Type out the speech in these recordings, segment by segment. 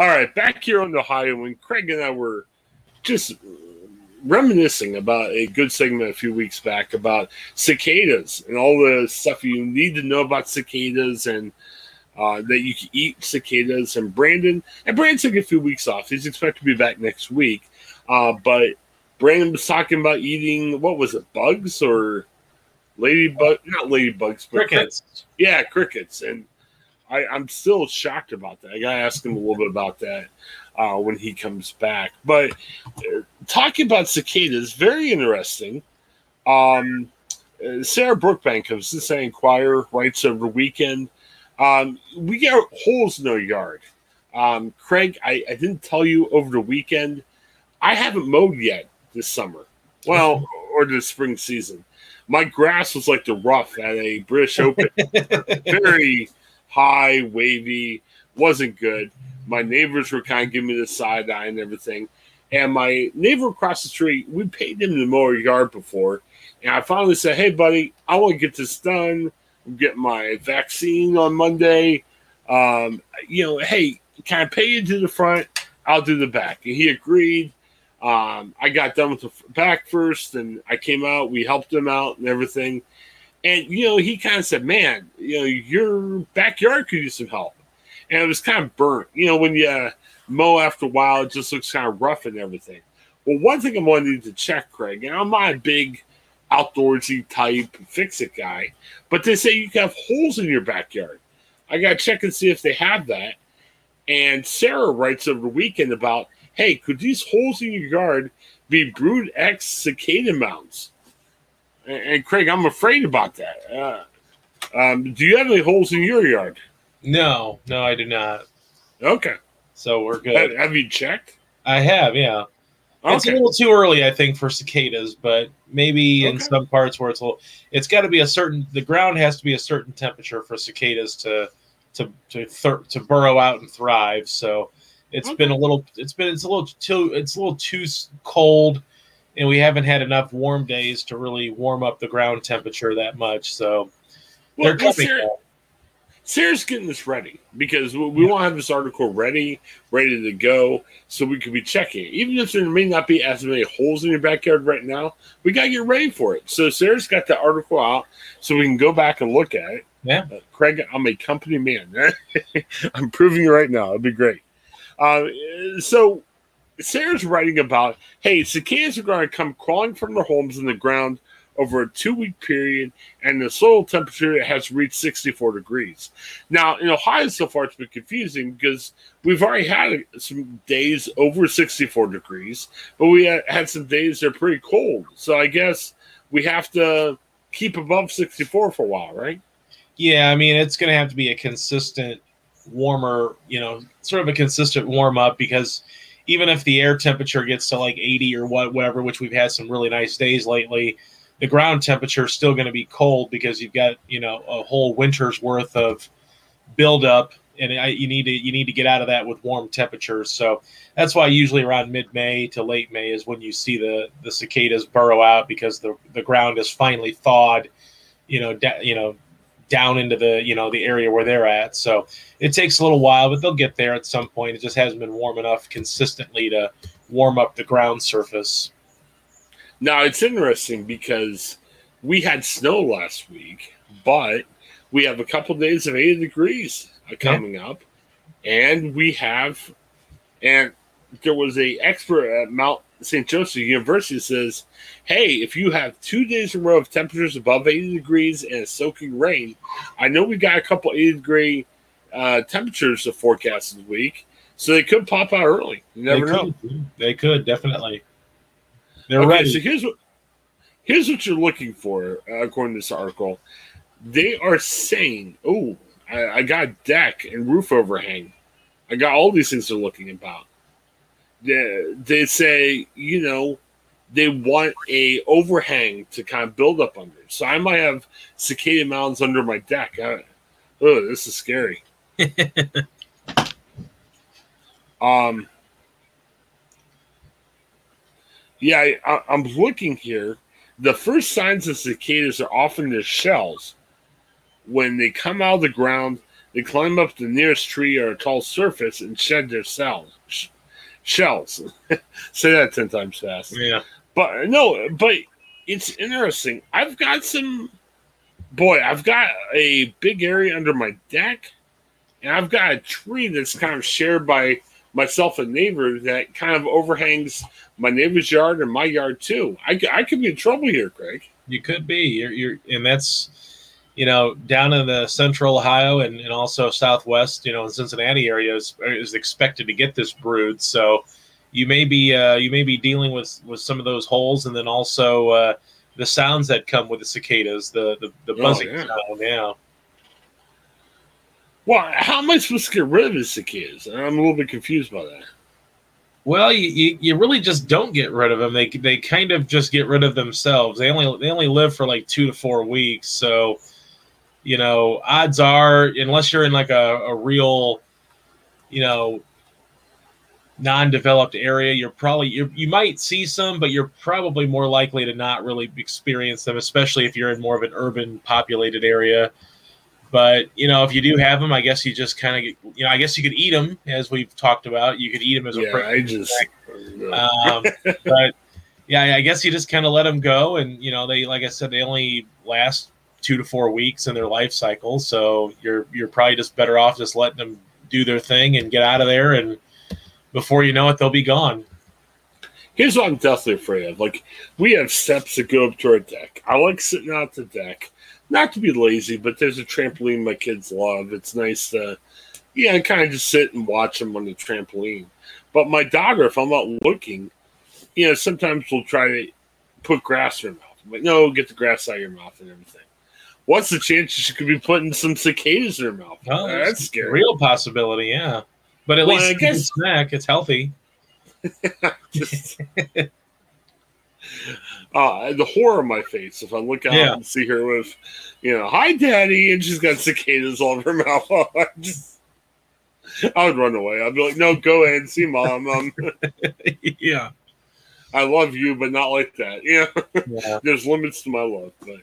All right, back here on the Ohioan Craig and I were just reminiscing about a good segment a few weeks back about cicadas and all the stuff you need to know about cicadas and uh, that you can eat cicadas. And Brandon, and Brandon took a few weeks off. He's expected to be back next week. Uh, but Brandon was talking about eating, what was it, bugs or ladybug? Not ladybugs, but Crickets. yeah, crickets. And I, I'm still shocked about that. I got to ask him a little bit about that uh, when he comes back. But uh, talking about cicadas, very interesting. Um, uh, Sarah Brookbank of Cincinnati Enquirer writes over the weekend. Um, we get holes in our yard. Um, Craig, I, I didn't tell you over the weekend. I haven't mowed yet this summer. Well, or the spring season. My grass was like the rough at a British Open. Very high, wavy, wasn't good. My neighbors were kind of giving me the side eye and everything. And my neighbor across the street, we paid him to mow our yard before. And I finally said, Hey, buddy, I want to get this done. I'm getting my vaccine on Monday. Um, you know, hey, can I pay you to the front? I'll do the back. And he agreed. Um, I got done with the back first, and I came out. We helped him out and everything. And you know, he kind of said, "Man, you know, your backyard could use some help." And it was kind of burnt. You know, when you uh, mow after a while, it just looks kind of rough and everything. Well, one thing I wanted to check, Craig, and I'm not a big outdoorsy type fix it guy, but they say you can have holes in your backyard. I got to check and see if they have that. And Sarah writes over the weekend about, hey, could these holes in your yard be Brood X cicada mounds? And, and Craig, I'm afraid about that. Uh, um, do you have any holes in your yard? No, no, I do not. Okay. So we're good. have you checked? I have, yeah. It's a little too early, I think, for cicadas, but maybe in some parts where it's a little. It's got to be a certain. The ground has to be a certain temperature for cicadas to to to thir- to burrow out and thrive. So it's Okay. been a little. It's been. It's a little too. It's a little too cold, and we haven't had enough warm days to really warm up the ground temperature that much. So Well, they're coming. Sarah, Sarah's getting this ready because we, we want to have this article ready, ready to go, so we could be checking. Even if there may not be as many holes in your backyard right now, we got to get ready for it. So Sarah's got the article out, so we can go back and look at it. Yeah. Uh, Craig, I'm a company man. I'm proving it right now. It'd be great. Uh, so Sarah's writing about, hey, cicadas are going to come crawling from their homes in the ground over a two-week period and the soil temperature has reached 64 degrees. Now, in Ohio so far, it's been confusing because we've already had some days over 64 degrees, but we had some days that are pretty cold. So I guess we have to keep above 64 for a while, right? Yeah, I mean, it's going to have to be a consistent warmer, you know, sort of a consistent warm up because even if the air temperature gets to like 80 or what, whatever, which we've had some really nice days lately, the ground temperature is still going to be cold because you've got, you know, a whole winter's worth of buildup and I, you need to you need to get out of that with warm temperatures. So that's why usually around mid May to late May is when you see the the cicadas burrow out because the the ground is finally thawed, you know, da- you know, down into the you know the area where they're at. So it takes a little while, but they'll get there at some point. It just hasn't been warm enough consistently to warm up the ground surface. Now it's interesting because we had snow last week, but we have a couple days of 80 degrees uh, coming up, and we have, and there was a expert at Mount St. Joseph University says, "Hey, if you have two days in a row of temperatures above 80 degrees and soaking rain, I know we got a couple 80 degree uh, temperatures to forecast this week, so they could pop out early. You never they know." Could, they could definitely. They're okay, ready. so here's what here's what you're looking for, uh, according to this article. They are saying, "Oh, I, I got deck and roof overhang. I got all these things they're looking about." They, they say, you know, they want a overhang to kind of build up under. So I might have cicada mounds under my deck. I, oh, this is scary. um. Yeah, I, I, I'm looking here. The first signs of cicadas are often their shells. When they come out of the ground, They climb up the nearest tree or a tall surface and shed their cells. Sh- shells. Say that 10 times fast. Yeah. But no, but it's interesting. I've got some, boy, I've got a big area under my deck, and I've got a tree that's kind of shared by myself and neighbor that kind of overhangs my neighbor's yard and my yard too. I, I could be in trouble here, Craig. You could be. You're, you're and that's you know down in the central Ohio and, and also southwest, you know, in Cincinnati area is, is expected to get this brood. So you may be uh, you may be dealing with with some of those holes, and then also uh, the sounds that come with the cicadas, the the, the Oh, buzzing yeah. sound. Yeah. Well, how am I supposed to get rid of his cicadas? I'm a little bit confused by that. Well, you, you, you really just don't get rid of them. They they kind of just get rid of themselves. They only they only live for like two to four weeks. So, you know, odds are, unless you're in like a, a real, you know, non-developed area, you're probably you you might see some, but you're probably more likely to not really experience them, especially if you're in more of an urban populated area. But you know, if you do have them, I guess you just kind of, you know, I guess you could eat them, as we've talked about. You could eat them as a Yeah, I just. um, but yeah, I guess you just kind of let them go, and you know, they like I said, they only last two to four weeks in their life cycle. So you're you're probably just better off just letting them do their thing and get out of there, and before you know it, they'll be gone. Here's what I'm definitely afraid of. Like, we have steps that go up to our deck. I like sitting out the deck. Not to be lazy, but there's a trampoline my kids love. It's nice to, yeah, kind of just sit and watch them on the trampoline. But my daughter, if I'm not looking, you know, sometimes we'll try to put grass in her mouth. I'm like, no, get the grass out of your mouth and everything. What's the chance she could be putting some cicadas in her mouth? Oh, That's it's scary. Real possibility, yeah. But at Well, least I it's a snack. It's healthy. Just- uh, the horror on my face if I look out Yeah. and see her with, you know, hi, daddy, and she's got cicadas all over her mouth. I just, I would run away. I'd be like, no, go ahead, see mom. Um, yeah. I love you, but not like that. Yeah, Yeah. there's limits to my love, but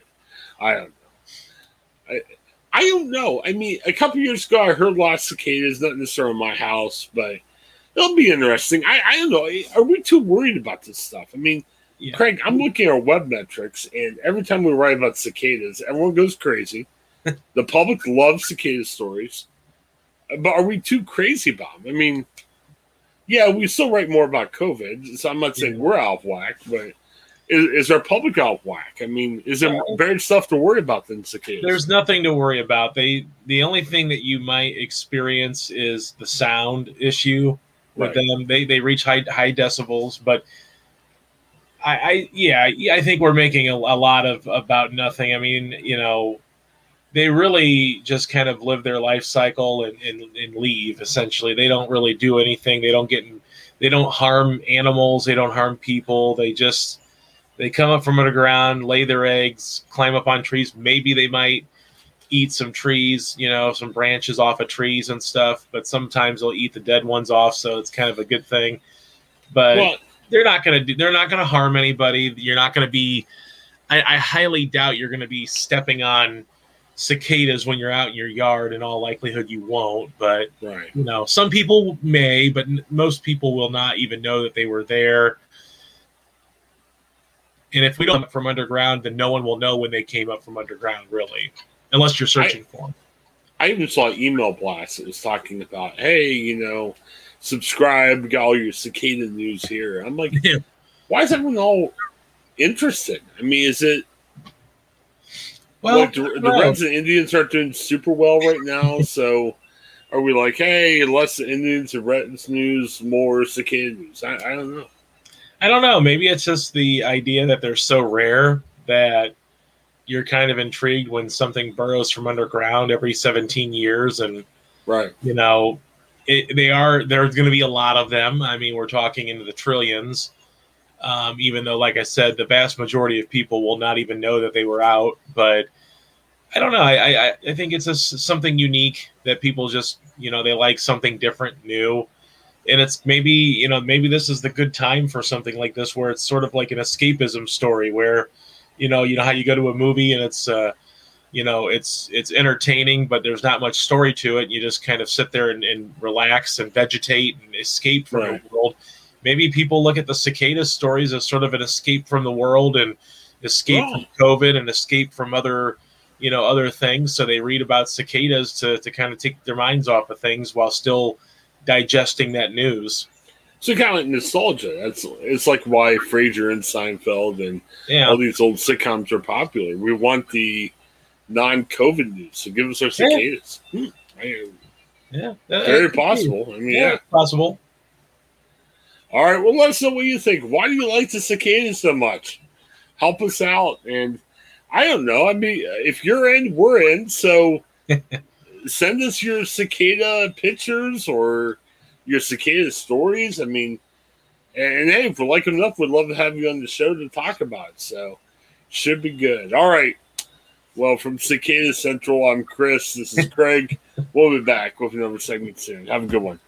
I don't. I, I don't know. I mean, a couple years ago, I heard lots of cicadas, not necessarily in my house, but it'll be interesting. I, I don't know. Are we too worried about this stuff? I mean, Yeah. Craig, I'm looking at our web metrics, and every time we write about cicadas, everyone goes crazy. the public loves cicada stories, but are we too crazy about them? I mean, yeah, we still write more about COVID, so I'm not saying Yeah. we're out of whack, but is, is our public out whack? I mean, is there better stuff to worry about than cicadas? There's nothing to worry about. They the only thing that you might experience is the sound issue with Right. them. They they reach high high decibels, but I, I yeah, yeah, I think we're making a, a lot of about nothing. I mean, you know, they really just kind of live their life cycle and, and, and leave essentially. They don't really do anything. They don't get in, they don't harm animals, they don't harm people. They just they come up from underground, lay their eggs, climb up on trees. Maybe they might eat some trees, you know, some branches off of trees and stuff, but sometimes they'll eat the dead ones off, so it's kind of a good thing. But well, they're not going to do they're not to harm anybody you're not going to be I, I highly doubt you're going to be stepping on cicadas when you're out in your yard in all likelihood you won't but right. you know some people may but most people will not even know that they were there and if we don't um, come up from underground then no one will know when they came up from underground really unless you're searching for them I even saw an email blast that was talking about, hey, you know, subscribe, got all your cicada news here. I'm like, Yeah. why is everyone all interested? I mean, is it well like the, the Reds and Indians aren't doing super well right now? so are we like, hey, less Indians and Reds news, more cicada news? I, I don't know. I don't know. Maybe it's just the idea that they're so rare that you're kind of intrigued when something burrows from underground every 17 years, and Right. you know, it, they are. There's going to be a lot of them. I mean, we're talking into the trillions. Um, even though, like I said, the vast majority of people will not even know that they were out. But I don't know. I I, I think it's just something unique that people just you know they like something different, new and it's maybe you know maybe this is the good time for something like this where it's sort of like an escapism story where you know you know how you go to a movie and it's uh, you know it's it's entertaining but there's not much story to it you just kind of sit there and, and relax and vegetate and escape from Right. the world maybe people look at the cicada stories as sort of an escape from the world and escape Oh. from covid and escape from other you know other things so they read about cicadas to, to kind of take their minds off of things while still digesting that news So kind of like nostalgia. That's it's like why Frasier and Seinfeld and yeah all these old sitcoms are popular. We want the non-COVID news, so give us our cicadas. Hmm. I- yeah that- Very be. possible. I mean, yeah, yeah. possible All right. Well, let us know what you think. Why do you like the cicadas so much? Help us out. And I don't know. I mean, if you're in, we're in. So send us your cicada pictures or your cicada stories. I mean, and hey, if we like enough, we'd love to have you on the show to talk about it. So should be good. All right. Well, from Cicada Central, I'm Chris. This is Craig. we'll be back with another segment soon. Have a good one.